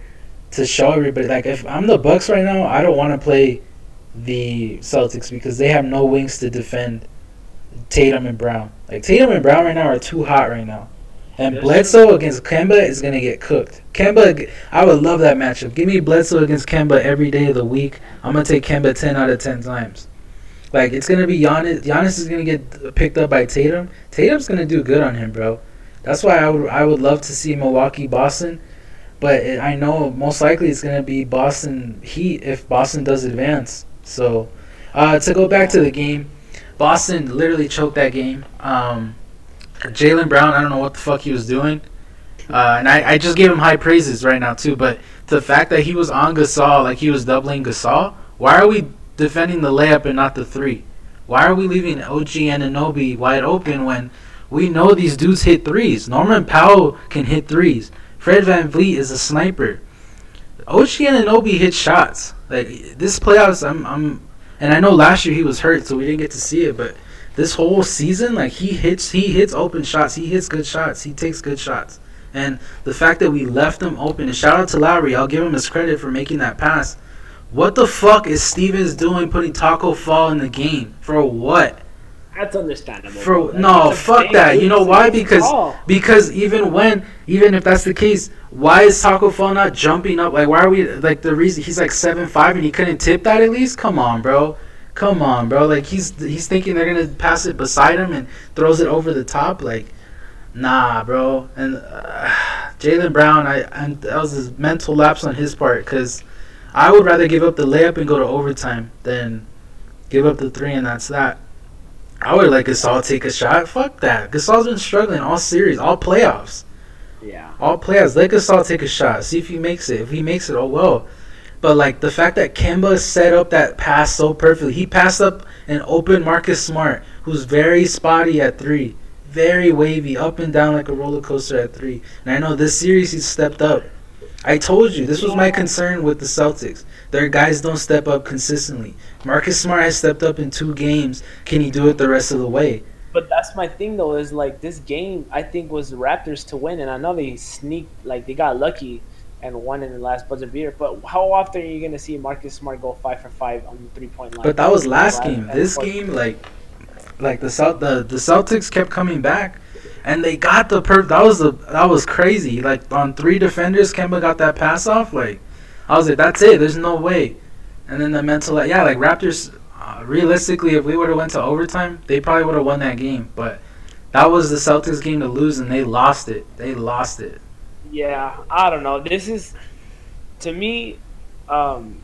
to show everybody. Like if I'm the Bucks right now, I don't want to play the Celtics because they have no wings to defend Tatum and Brown. Like Tatum and Brown right now are too hot right now. And Bledsoe against Kemba is gonna get cooked. Kemba, I would love that matchup. Give me Bledsoe against Kemba every day of the week. I'm gonna take Kemba ten out of ten times. Like it's gonna be Giannis. Giannis is gonna get picked up by Tatum. Tatum's gonna do good on him, bro. That's why I would I would love to see Milwaukee Boston, but it, I know most likely it's gonna be Boston Heat if Boston does advance. So, uh, to go back to the game, Boston literally choked that game. Um, Jaylen Brown, I don't know what the fuck he was doing. Uh, and I, I just gave him high praises right now, too. But the fact that he was on Gasol, like he was doubling Gasol, why are we defending the layup and not the three? Why are we leaving OG Anunoby wide open when we know these dudes hit threes? Norman Powell can hit threes. Fred VanVleet is a sniper. OG Anunoby hit shots. Like this playoffs, I'm, I'm, and I know last year he was hurt, so we didn't get to see it. But this whole season, like he hits, he hits open shots. He hits good shots. He takes good shots. And the fact that we left him open, and shout out to Lowry, I'll give him his credit for making that pass. What the fuck is Stevens doing putting Taco Fall in the game? For what? That's understandable. For. Like, no, fuck that. You know why? Because because even when even if that's the case, why is Taco Fall not jumping up? Like why are we like the reason he's like seven five and he couldn't tip that at least? Come on, bro. Come on, bro. Like he's he's thinking they're gonna pass it beside him and throws it over the top. Like, nah, bro. And uh, [SIGHS] Jaylen Brown, I and that was his mental lapse on his part because I would rather give up the layup and go to overtime than give up the three and that's that. I would let Gasol take a shot. Fuck that. Gasol's been struggling all series, all playoffs. Yeah. All playoffs. Let Gasol take a shot. See if he makes it. If he makes it, oh well. But like the fact that Kemba set up that pass so perfectly. He passed up an open Marcus Smart, who's very spotty at three. Very wavy, up and down like a roller coaster at three. And I know this series he's stepped up. I told you, this was my concern with the Celtics. Their guys don't step up consistently. Marcus Smart has stepped up in two games. Can he do it the rest of the way? But that's my thing though. Is like this game, I think was the Raptors to win, and I know they sneaked, like they got lucky and won in the last buzzer beater. But how often are you gonna see Marcus Smart go five for five on the three point line? But that was last game. This game, like, like the Celt- the the Celtics kept coming back, and they got the per. That was the that was crazy. Like on three defenders, Kemba got that pass off. Like, I was like, that's it. There's no way. And then the mental, yeah, like Raptors. Uh, realistically, if we would have went to overtime, they probably would have won that game. But that was the Celtics game to lose, and they lost it. They lost it. Yeah, I don't know. This is to me. Um,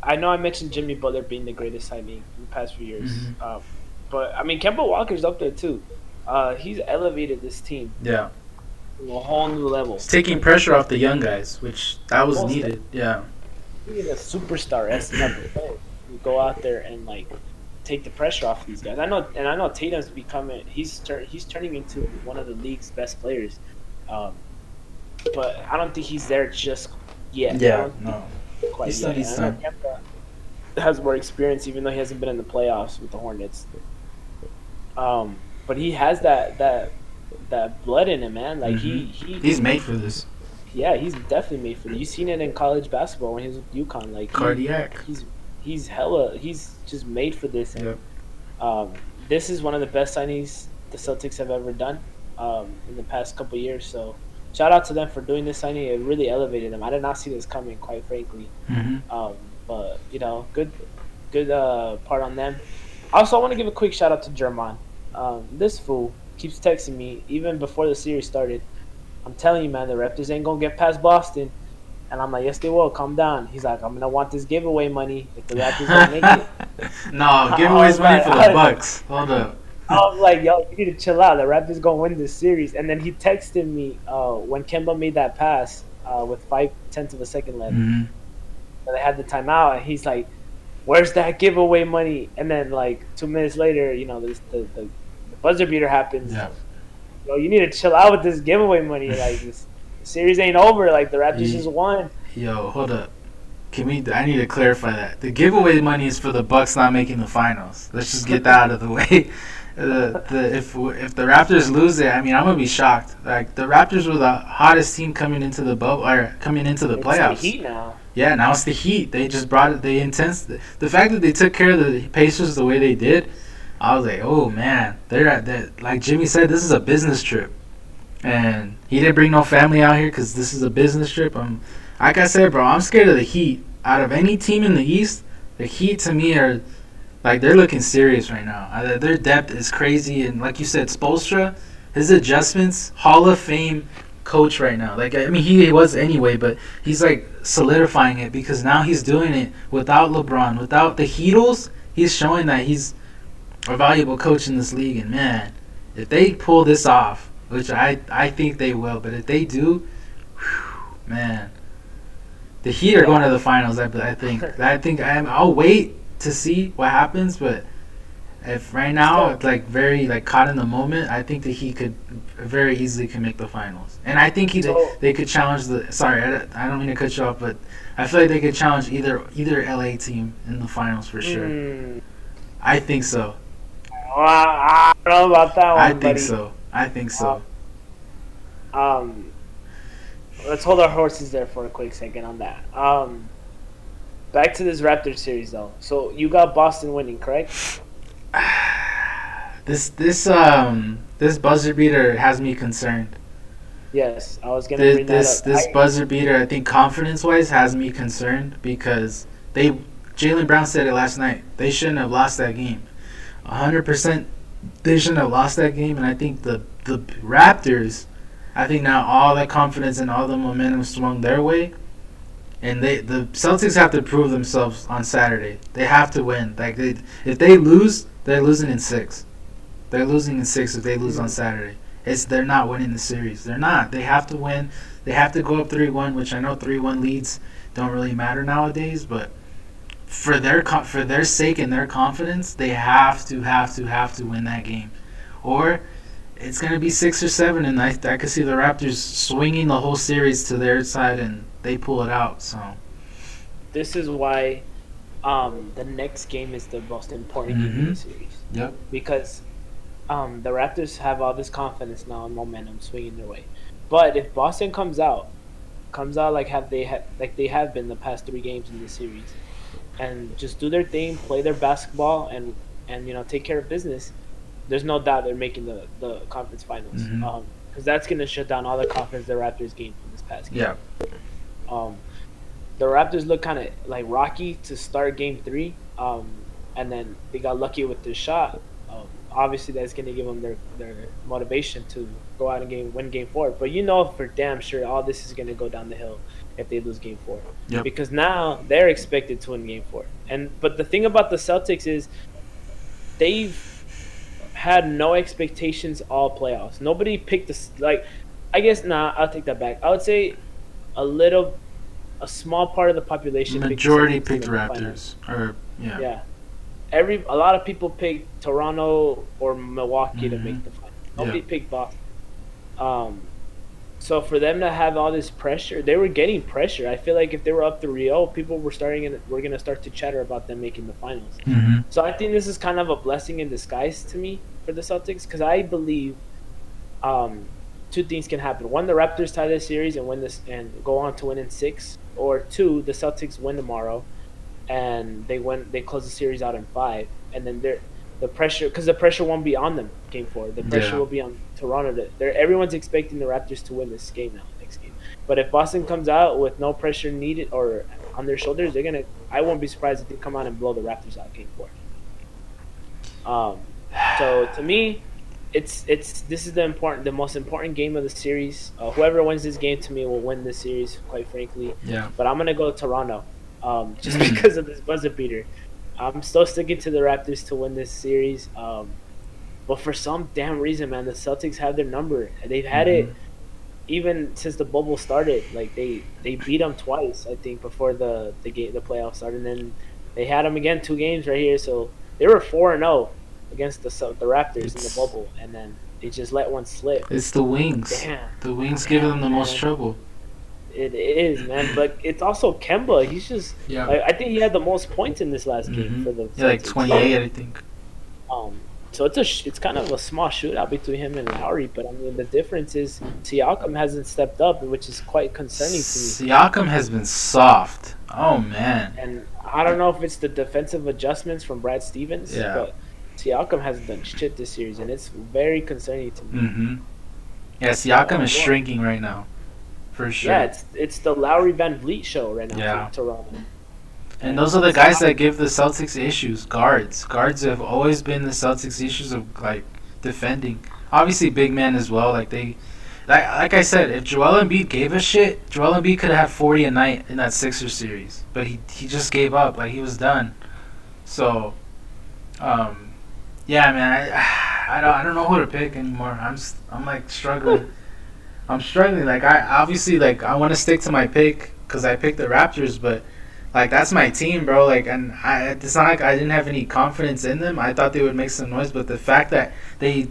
I know I mentioned Jimmy Butler being the greatest signing in the past few years, Mhm. um, but I mean Kemba Walker's up there too. Uh, he's elevated this team Yeah, to a whole new level. it's taking pressure off the young guys, which that was Most needed. Yeah. He's a superstar as never been. You go out there and like take the pressure off these guys. I know, and I know Tatum's becoming. He's tur- he's turning into one of the league's best players. Um, but I don't think he's there just yet. Yeah. No. quite He still yet. needs And I know time. Kemba has more experience, even though he hasn't been in the playoffs with the Hornets. Um, but he has that that that blood in him, man. Like he he He's made for this. yeah, he's definitely made for this. You've seen it in college basketball when he was with UConn. Like he- Cardiac. he's he's hella he's just made for this. And, Yep. um, this is one of the best signings the Celtics have ever done um, in the past couple years. So shout out to them for doing this signing. It really elevated them. I did not see this coming, quite frankly. Mm-hmm. Um, but you know, good good uh, part on them. Also, I want to give a quick shout out to German. Um, this fool keeps texting me even before the series started. I'm telling you, man, the Raptors ain't gonna get past Boston. And I'm like, yes, they will. Calm down. He's like, I'm gonna want this giveaway money if the Raptors don't make it. [LAUGHS] no, [LAUGHS] giveaways was money like- for the Bucks. Hold up. I was like, yo, you need to chill out. The Raptors gonna win this series. And then he texted me uh, when Kemba made that pass uh, with five tenths of a second left. hmm and they had the timeout, and he's like, "Where's that giveaway money?" And then like two minutes later, you know, the the buzzer beater happens. Yeah. Yo, you need to chill out with this giveaway money. Like [LAUGHS] this series ain't over. Like the Raptors just won. Yo, hold up. Can we? I need to clarify that. The giveaway money is for the Bucks not making the finals. Let's just get that out of the way. [LAUGHS] The, the if if the Raptors lose it, I mean I'm gonna be shocked. Like the Raptors were the hottest team coming into the bubble or coming into the It's playoffs. Heat now. Yeah, now it's the Heat. They just brought it. They intense. The, the fact that they took care of the Pacers the way they did, I was like, oh man, they're at that. Like Jimmy said, this is a business trip, and he didn't bring no family out here because this is a business trip. I'm, like I said, bro, I'm scared of the Heat. Out of any team in the East, the Heat to me are like they're looking serious right now. Uh, Their depth is crazy, and like you said, Spoelstra, his adjustments, Hall of Fame coach right now. Like I mean, he was anyway, but he's like solidifying it because now he's doing it without LeBron, without the Heatles. He's showing that he's a valuable coach in this league, and man, if they pull this off, which I I think they will, but if they do, whew, man, the Heat are going to the finals. I, [LAUGHS] I think. I think I'm. I'll wait to see what happens, but if right now it's like very like caught in the moment, I think that he could very easily can make the finals, and I think he So- they could challenge the. Sorry, I, don't- I don't mean to cut you off, but I feel like they could challenge either either LA team in the finals for sure. Mm. I think so. I don't know about that one, I think buddy. so. I think so. Um, let's hold our horses there for a quick second on that. Um, back to this Raptors series though. So you got Boston winning, correct? [SIGHS] This this um this buzzer beater has me concerned. Yes, I was gonna This this, that up. this I- buzzer beater, I think confidence wise, has me concerned because they Jaylen Brown said it last night. They shouldn't have lost that game. Hundred percent, they shouldn't have lost that game. And I think the the Raptors, I think now all that confidence and all the momentum swung their way. And they the Celtics have to prove themselves on Saturday. They have to win. Like they, if they lose, they're losing in six. They're losing in six if they lose on Saturday. It's they're not winning the series. They're not. They have to win. They have to go up three one, which I know three one leads don't really matter nowadays, but for their co- for their sake and their confidence, they have to have to have to win that game, or it's gonna be six or seven, and I I could see the Raptors swinging the whole series to their side and they pull it out. So this is why um, the next game is the most important game in the series. Yep. Because um, the Raptors have all this confidence now and momentum swinging their way. But if Boston comes out, comes out like have they ha- like they have been the past three games in the series, and just do their thing, play their basketball, and and you know take care of business, there's no doubt they're making the the conference finals. Mhm. Um, because that's gonna shut down all the confidence the Raptors gained from this past game. yeah. Um, the Raptors look kind of like rocky to start Game Three, um, and then they got lucky with their shot. Um, obviously, that's going to give them their, their motivation to go out and game win Game Four. But you know for damn sure all this is going to go down the hill if they lose Game Four, Yep. because now they're expected to win Game Four. And but the thing about the Celtics is they've had no expectations all playoffs. Nobody picked this like. I guess nah. I'll take that back. I would say a little, a small part of the population. picked the Majority picked the. Raptors, or yeah. Yeah, every a lot of people picked Toronto or Milwaukee to Mhm. make the final. Nobody Yeah. picked Boston. Um, so for them to have all this pressure, they were getting pressure. I feel like if they were up to Rio, people were starting and were gonna start to chatter about them making the finals. Mm-hmm. So I think this is kind of a blessing in disguise to me for the Celtics because I believe um, two things can happen. One, the Raptors tie this series and win this and go on to win in six, or two, the Celtics win tomorrow and they win. They close the series out in five, and then they're the pressure because the pressure won't be on them game four. The pressure Yeah. will be on Toronto. To, they're, everyone's expecting the Raptors to win this game now, next game. But if Boston comes out with no pressure needed or on their shoulders, they're gonna. I won't be surprised if they come out and blow the Raptors out game four. Um, so to me, it's it's this is the important, the most important game of the series. Uh, whoever wins this game to me will win this series. Quite frankly, Yeah. but I'm gonna go Toronto, um, just [CLEARS THROAT] because of this buzzer beater. I'm still sticking to the Raptors to win this series. Um, but for some damn reason, man, the Celtics have their number. They've had it even since the bubble started. Like they they beat them twice, I think, before the the game the playoffs started. And then they had them again two games right here. So they were four and zero against the the Raptors in the bubble, and then they just let one slip. It's the wings. Damn. The wings give them the most trouble. It is, man, but it's also Kemba. He's just Yeah. like I think he had the most points in this last game Mhm. for the Yeah, like Celtics. 28, I think. Um, so it's a sh- it's kind of a small shootout between him and Lowry, but I mean the difference is Siakam hasn't stepped up, which is quite concerning to me. Siakam has been soft. Oh man. And I don't know if it's the defensive adjustments from Brad Stevens, Yeah. but Siakam hasn't done shit this series, and it's very concerning to me. Mm-hmm. Yeah, Siakam is shrinking right now, for sure. Yeah, it's it's the Lowry VanVleet show right now Yeah. Toronto. and those are the guys that give the Celtics issues. Guards, guards have always been the Celtics issues of like defending. Obviously, big men as well. Like they, like like I said, if Joel Embiid gave a shit, Joel Embiid could have 40 a night in that Sixer series. But he he just gave up. Like he was done. So, um, yeah, man, I, [SIGHS] I don't I don't know who to pick anymore. I'm I'm like struggling. I'm struggling. Like I obviously like I want to stick to my pick because I picked the Raptors, but like that's my team, bro. Like, and I it's not like I didn't have any confidence in them. I thought they would make some noise, but the fact that they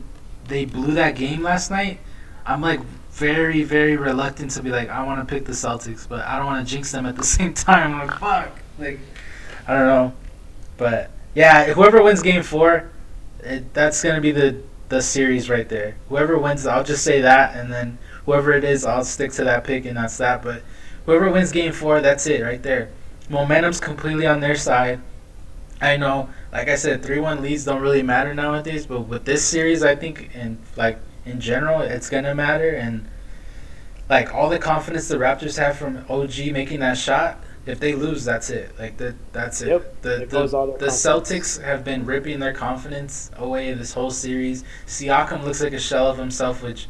they blew that game last night, I'm like very very reluctant to be like I want to pick the Celtics, but I don't want to jinx them at the [LAUGHS] same time. I'm like fuck, like I don't know, but yeah, whoever wins Game Four, it, that's gonna be the the series right there. Whoever wins, I'll just say that, and then whoever it is, I'll stick to that pick, and that's that. But whoever wins Game Four, that's it right there. momentum's completely on their side. I know, like I said, three one leads don't really matter nowadays, but with this series, I think, and like in general, it's gonna matter. And like all the confidence the Raptors have from OG making that shot, if they lose, that's it. Like the, that's it. Yep. The It the, goes all their the. Celtics have been ripping their confidence away this whole series. Siakam looks like a shell of himself, which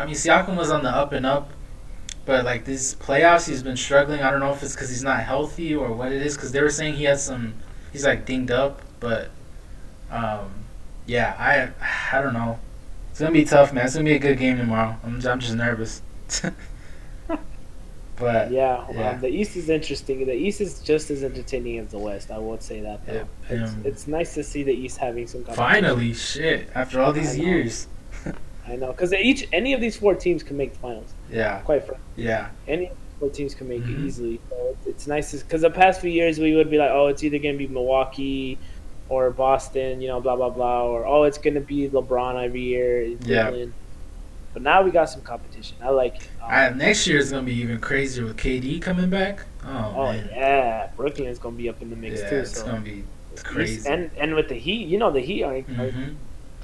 I mean, Siakam was on the up and up, but like these playoffs, he's been struggling. I don't know if it's because he's not healthy or what it is. Because they were saying he had some, he's like dinged up. But um, yeah, I I don't know. It's gonna be tough, man. It's gonna be a good game tomorrow. I'm I'm just nervous. [LAUGHS] but Yeah, Yeah. Um, the East is interesting. The East is just as entertaining as the West. I would say that. Though. Yep, It's, it's nice to see the East having some. finally, shit. After all these years. I know because each any of these four teams can make the finals. Yeah, Quite frankly, yeah, any of these four teams can make Mhm. it easily. So it's, nice because the past few years we would be like, oh, it's either gonna be Milwaukee or Boston, you know, blah blah blah, or oh, it's gonna be LeBron every year. Yeah. Brooklyn. But now we got some competition. I like. it. Um, I, next year is gonna be even crazier with KD coming back. Oh, oh man. yeah, Brooklyn's gonna be up in the mix yeah, too. it's so gonna be crazy. And and with the Heat, you know, the Heat are, hmm are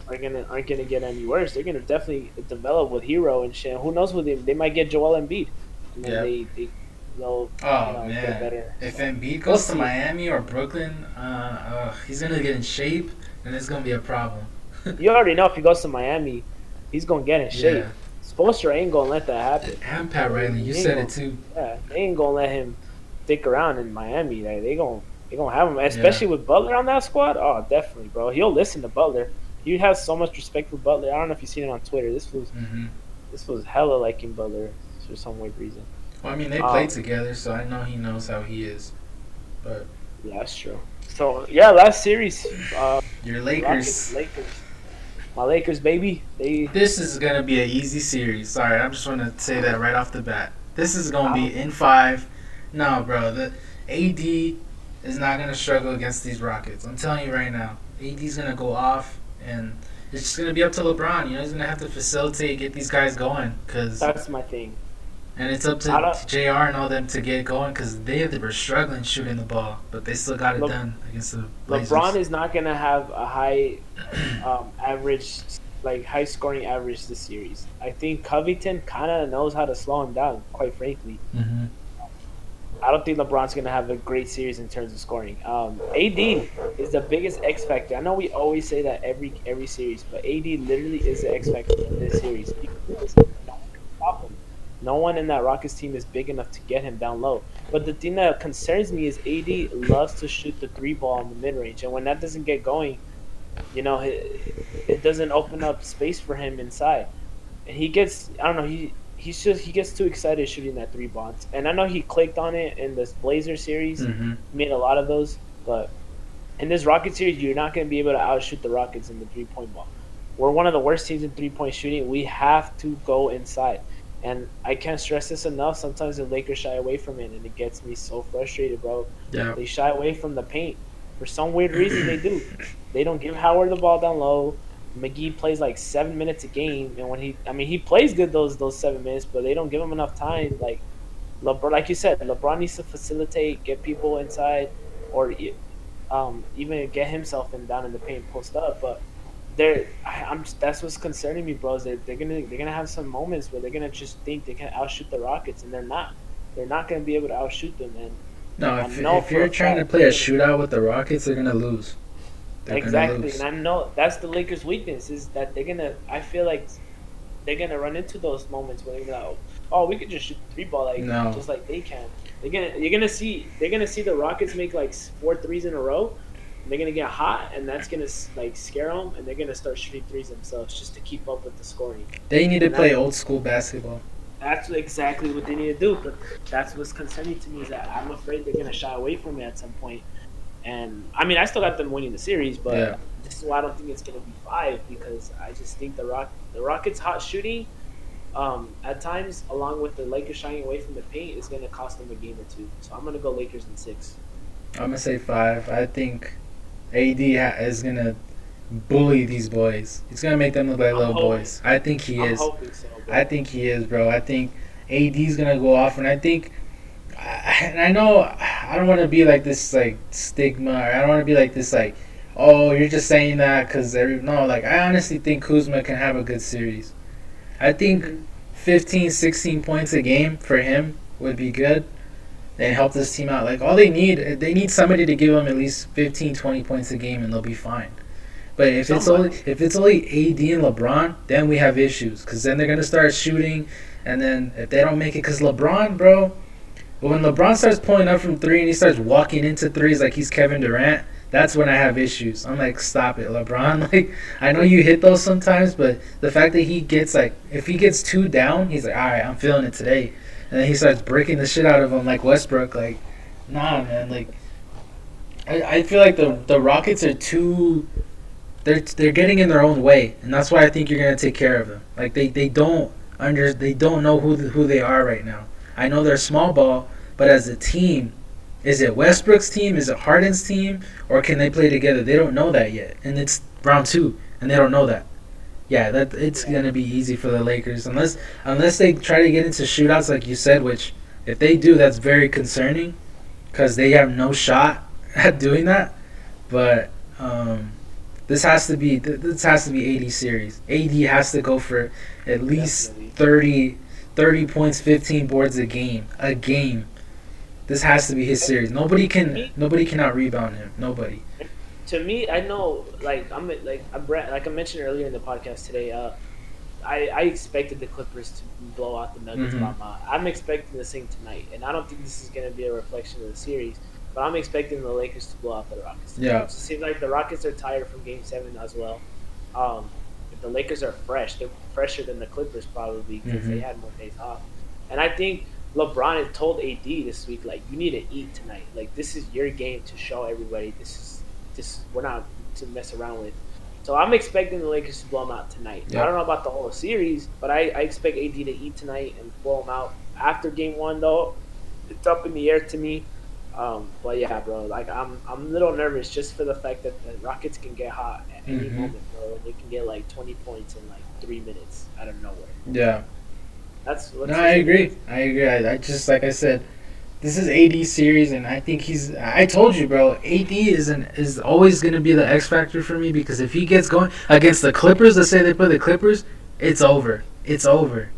gonna aren't gonna get any worse. They're gonna definitely develop with Herro and shit. Who knows what they they might get Joel Embiid. And then Yeah. they they they'll Oh you know, man, better. if So, Embiid we'll goes to. Miami or Brooklyn, uh, uh, he's gonna get in shape, and it's gonna be a problem. [LAUGHS] you already know if he goes to Miami, he's gonna get in shape. Yeah. Spoelstra ain't gonna let that happen. And Pat Riley, you He said ain't it too. Yeah, they ain't gonna let him stick around in Miami. Like, they gonna they gonna have him, especially with Butler on that squad. Oh, definitely, bro. He'll listen to Butler. He has so much respect for Butler. I don't know if you've seen it on Twitter. This was hmm this was hella liking Butler for some weird reason. Well, I mean, they Um, played together, so I know he knows how he is. But Yeah, that's true. So yeah, last series, uh, your Lakers. Lakers, Lakers, my Lakers, baby. They this is gonna be an easy series. Sorry, I'm just gonna say that right off the bat. This is gonna be Wow. in five. No, bro, the AD is not gonna struggle against these Rockets. I'm telling you right now. AD's gonna go off, and it's just gonna be up to LeBron. You know, he's gonna have to facilitate, get these guys going, cause that's my thing. and it's up I to Jr. and all them to get going, cause they were struggling shooting the ball, but they still got it Le- done against the Blazers. LeBron is not gonna have a high [CLEARS THROAT] um, average, like high scoring average this series. I think Covington kind of knows how to slow him down. Quite frankly, hmm I don't think LeBron's gonna have a great series in terms of scoring. Um, AD is the biggest X factor. I know we always say that every every series, but AD literally is the X factor in this series. No one in that Rockets team is big enough to get him down low. But the thing that concerns me is AD loves to shoot the three ball in the mid range, and when that doesn't get going, you know, it, it doesn't open up space for him inside. And he gets, I don't know, he he's just he gets too excited shooting that three bonds. And I know he clicked on it in this Blazer series, hmm made a lot of those, but in this Rocket series, you're not going to be able to outshoot the Rockets in the three point ball. We're one of the worst teams in three point shooting. We have to go inside. And I can't stress this enough. Sometimes the Lakers shy away from it, and it gets me so frustrated, bro. Yeah. They shy away from the paint. For some weird reason, they do. [CLEARS THROAT] They don't give Howard the ball down low. McGee plays like seven minutes a game, and when he, I mean, he plays good those those seven minutes, but they don't give him enough time. Like LeBron, like you said, LeBron needs to facilitate, get people inside, or um, even get himself in down in the paint, post up. But they're, I, I'm just, that's what's concerning me, bros. They, they're gonna they're gonna have some moments where they're gonna just think they can outshoot the Rockets, and they're not. They're not gonna be able to outshoot them, and No, if, if you're trying to play a shootout with the Rockets, they're gonna lose. They're exactly. And I know that's the Lakers' weakness is that they're gonna. I feel like they're gonna run into those moments where they're gonna, oh, we could just shoot three ball like No. just like they can. They're gonna you're gonna see they're gonna see the Rockets make like four threes in a row. And they're gonna get hot, and that's gonna like scare them, and they're gonna start shooting threes themselves just to keep up with the scoring. They need to And play that- old school basketball. That's exactly what they need to do. But that's what's concerning to me is that I'm afraid they're gonna shy away from it at some point. And I mean, I still got them winning the series, but Yeah. this is why I don't think it's gonna be five because I just think the Rock the Rockets' hot shooting, um, at times, along with the Lakers shying away from the paint, is gonna cost them a game or two. So I'm gonna go Lakers in six. I'm gonna say five. I think AD ha- is gonna bully these boys. He's gonna make them look like I'm little hoping. boys. I think he I'm is. so. I think he is, bro. I think AD's gonna go off, and I think and I know I don't want to be like this like stigma, or I don't want to be like this like, oh, you're just saying that because every no, like I honestly think Kuzma can have a good series. I think mm-hmm. 15, 16 points a game for him would be good. And help this team out. Like all they need, they need somebody to give them at least 15, 20 points a game, and they'll be fine. But if it's only if it's only AD and LeBron, then we have issues because then they're gonna start shooting, and then if they don't make it, because LeBron, bro, when LeBron starts pulling up from three and he starts walking into threes like he's Kevin Durant, that's when I have issues. I'm like, stop it, LeBron. [LAUGHS] Like, I know you hit those sometimes, but the fact that he gets like, if he gets two down, he's like, all right, I'm feeling it today, and then he starts breaking the shit out of him like Westbrook. Like, nah, man. Like, I, I feel like the the Rockets are too they're they're getting in their own way, and that's why I think you're gonna take care of them. Like they, they don't under they don't know who the, who they are right now. I know they're small ball, but as a team, is it Westbrook's team? Is it Harden's team? Or can they play together? They don't know that yet, and it's round two, and they don't know that. Yeah, that it's gonna be easy for the Lakers unless unless they try to get into shootouts like you said, which if they do, that's very concerning because they have no shot [LAUGHS] at doing that. But um, this has to be this has to be AD series. AD has to go for at least 30, 30 points, fifteen boards a game. A game. This has to be his series. Nobody can nobody cannot rebound him. Nobody. To me, I know like I'm like I'm like I mentioned earlier in the podcast today. Uh, I, I expected the Clippers to blow out the Nuggets. Mm-hmm. I'm expecting the same tonight, and I don't think this is going to be a reflection of the series. But I'm expecting the Lakers to blow out the Rockets. Yeah. It seems like the Rockets are tired from Game Seven as well. Um, the Lakers are fresh. They're fresher than the Clippers probably because mm-hmm. they had more days off. And I think LeBron had told AD this week, like, you need to eat tonight. Like, this is your game to show everybody. This is this. We're not to mess around with. So I'm expecting the Lakers to blow them out tonight. Yep. I don't know about the whole series, but I, I expect AD to eat tonight and blow them out. After Game One, though, it's up in the air to me. Um, but yeah, bro, like I'm I'm a little nervous just for the fact that the Rockets can get hot at any mm-hmm. moment, bro. They can get like 20 points in like three minutes out of nowhere. Yeah. That's no, I agree. I agree. I, I, just like I said, this is AD series, and I think he's. I told you, bro. AD is an, is always gonna be the X factor for me because if he gets going against the Clippers, let's say they play the Clippers, it's over. It's over.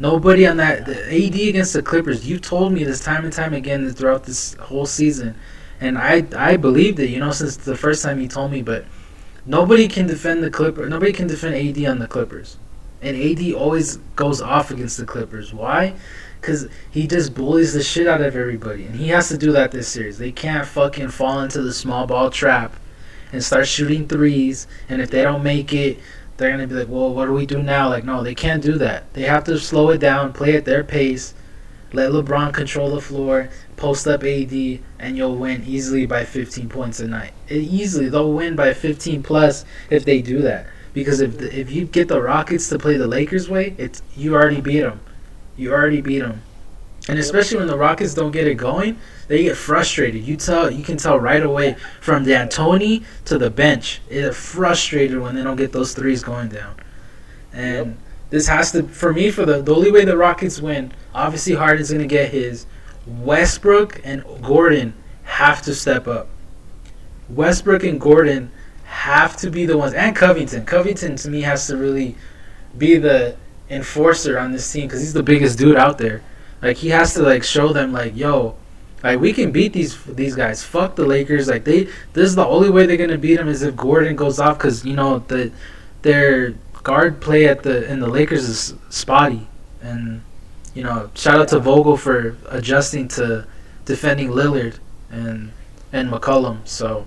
Nobody on that the AD against the Clippers. You told me this time and time again throughout this whole season, and I I believed it. You know, since the first time you told me, but nobody can defend the Clipper. Nobody can defend AD on the Clippers, and AD always goes off against the Clippers. Why? Because he just bullies the shit out of everybody, and he has to do that this series. They can't fucking fall into the small ball trap and start shooting threes, and if they don't make it, they're gonna be like, well, what do we do now? Like, no, they can't do that. They have to slow it down, play at their pace, let LeBron control the floor, post up AD, and you'll win easily by 15 points a night. It, easily, they'll win by 15 plus if they do that. Because if the, if you get the Rockets to play the Lakers way, it's you already beat them. You already beat them. And especially when the Rockets don't get it going, they get frustrated. You tell you can tell right away from D'Antoni to the bench. They're frustrated when they don't get those threes going down. And yep. this has to for me for the the only way the Rockets win, obviously Harden's gonna get his. Westbrook and Gordon have to step up. Westbrook and Gordon have to be the ones and Covington. Covington to me has to really be the enforcer on this team because he's the biggest dude out there. Like he has to like show them like, yo, like we can beat these these guys. Fuck the Lakers. Like they, this is the only way they're gonna beat them is if Gordon goes off because you know the their guard play at the in the Lakers is spotty, and you know shout out to Vogel for adjusting to defending Lillard and and McCollum. So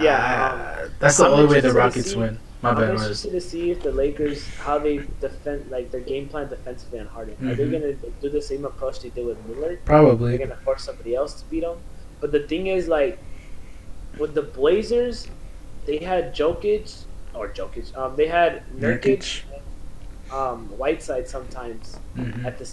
yeah, uh, that's the only way the Rockets win. My I'm interested to see if the Lakers how they defend like their game plan defensively on Harden. Mm-hmm. Are they mm-hmm. gonna do the same approach they did with Lillard? Probably. They're gonna force somebody else to beat them. But the thing is, like, with the Blazers, they had Jokic or Jokic. Um, they had Nurkic, Nurkic. um, Whiteside sometimes mm-hmm. at the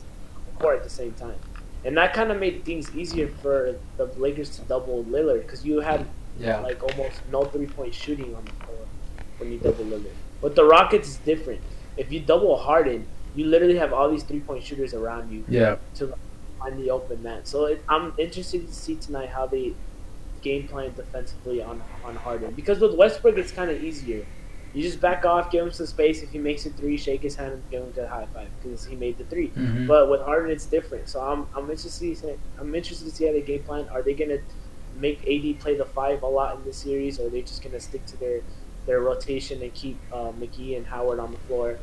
court at the same time, and that kind of made things easier for the Lakers to double Lillard because you had yeah. like almost no three point shooting on when you double Lillard. But the Rockets is different. If you double Harden, you literally have all these three point shooters around you. Yeah. To find the open man. So it, I'm interested to see tonight how they game plan defensively on on Harden because with Westbrook it's kind of easier. You just back off, give him some space. If he makes a three, shake his hand and give him a good high five because he made the 3 Mhm. But with Harden, it's different. So I'm I'm interested to see, I'm interested to see how they game plan. Are they gonna make AD play the five a lot in this series, or are they just gonna stick to their their rotation and keep uh, McGee and Howard on the floor?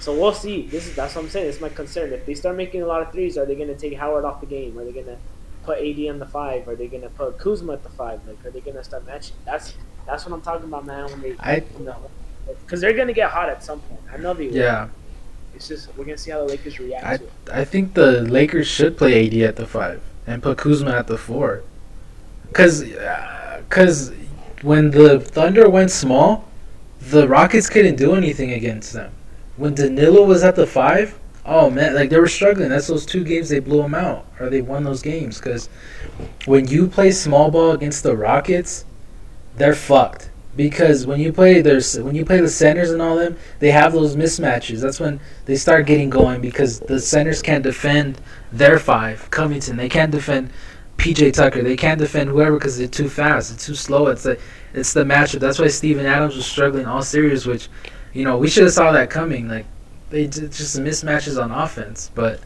So we'll see. This is that's what I'm saying. It's my concern. If they start making a lot of threes, are they gonna take Howard off the game? Are they gonna put AD on the five? Are they gonna put Kuzma at the five? Like, are they gonna start matching? That's that's what I'm talking about, man. When they, I you know, because they're gonna get hot at some point. I know they will. yeah. It's just we're gonna see how the Lakers react I to it. I think the Lakers should play AD at the five and put Kuzma at the four, cause, uh, 'cause when the Thunder went small, the Rockets couldn't do anything against them. When Danilo was at the five, oh man, like they were struggling. That's those two games they blew them out, or they won those games. Cause when you play small ball against the Rockets, they're fucked. Because when you play there's when you play the centers and all them, they have those mismatches. That's when they start getting going because the centers can't defend their five. Covington, they can't defend PJ Tucker. They can't defend whoever because they're too fast. It's too slow. It's the it's the matchup. That's why Steven Adams was struggling all series. Which, you know, we should have saw that coming. Like they j- just mismatches on offense. But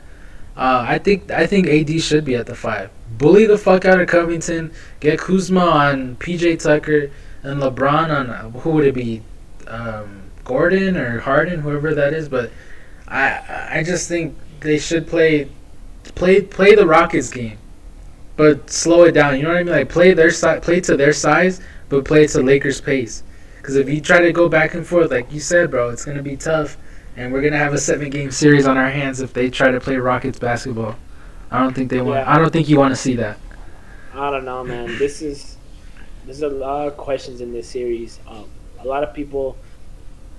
uh, I think I think AD should be at the five. Bully the fuck out of Covington. Get Kuzma on PJ Tucker and LeBron on uh, who would it be? Um, Gordon or Harden, whoever that is. But I I just think they should play play play the Rockets game, but slow it down. You know what I mean? Like play their si- play to their size, but play it to Lakers pace. Because if you try to go back and forth, like you said, bro, it's gonna be tough, and we're gonna have a seven game series on our hands if they try to play Rockets basketball. I don't think they want. Yeah. I don't think you want to see that. I don't know, man. This is there's a lot of questions in this series. Um, a lot of people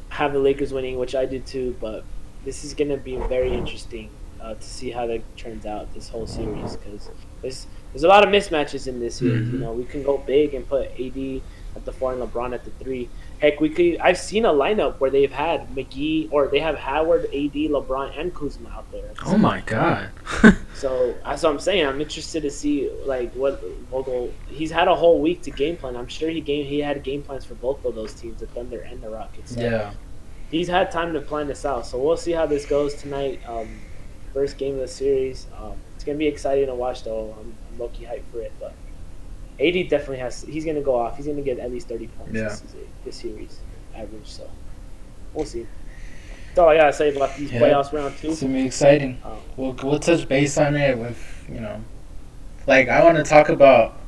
have the Lakers winning, which I do too. But this is gonna be very interesting uh, to see how that turns out this whole series because there's there's a lot of mismatches in this year. You Mhm. know, we can go big and put AD at the four and LeBron at the three. Heck, we could. I've seen a lineup where they've had McGee or they have Howard, AD, LeBron, and Kuzma out there. Oh my god. [LAUGHS] so that's what I'm saying. I'm interested to see like what Vogel. He's had a whole week to game plan. I'm sure he game he had game plans for both of those teams, the Thunder and the Rockets. So yeah. he's had time to plan this out. So we'll see how this goes tonight. Um, first game of the series. Um, it's gonna be exciting to watch though. I'm low key hyped for it. But AD definitely has. He's gonna go off. He's gonna get at least 30 points Yeah. this, season- this series average. So we'll see. That's all I gotta say about these Yeah. playoffs round two. It's gonna be exciting. Um, We'll we'll touch base on it with you know, like I want to talk about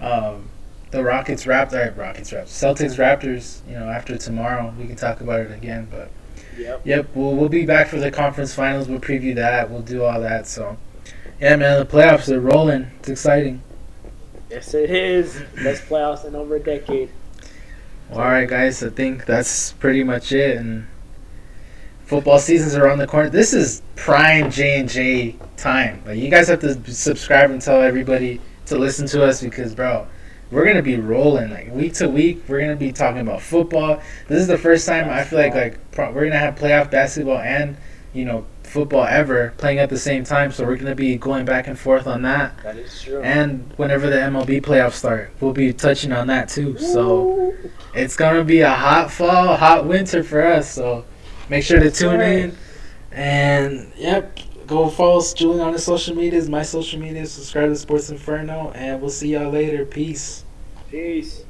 um, the Rockets Raptors, Rockets Raptors, Celtics Raptors. You know, after tomorrow we can talk about it again. But yep. yep, we'll we'll be back for the conference finals. We'll preview that. We'll do all that. So yeah, man, the playoffs are rolling. It's exciting. Yes, it is. Best playoffs in over a decade. Well, all right, guys. I think that's pretty much it. And football seasons around the corner. This is prime J and J time. Like you guys have to subscribe and tell everybody to listen to us because, bro, we're gonna be rolling like week to week. We're gonna be talking about football. This is the first time I feel like like pro- we're gonna have playoff basketball and you know football ever playing at the same time. So we're gonna be going back and forth on that. That is true. And whenever the MLB playoffs start, we'll be touching on that too. So it's gonna be a hot fall, hot winter for us. So make sure to tune in. And yep, go follow Julian on his social medias, my social media, subscribe to Sports Inferno, and we'll see y'all later. Peace. Peace.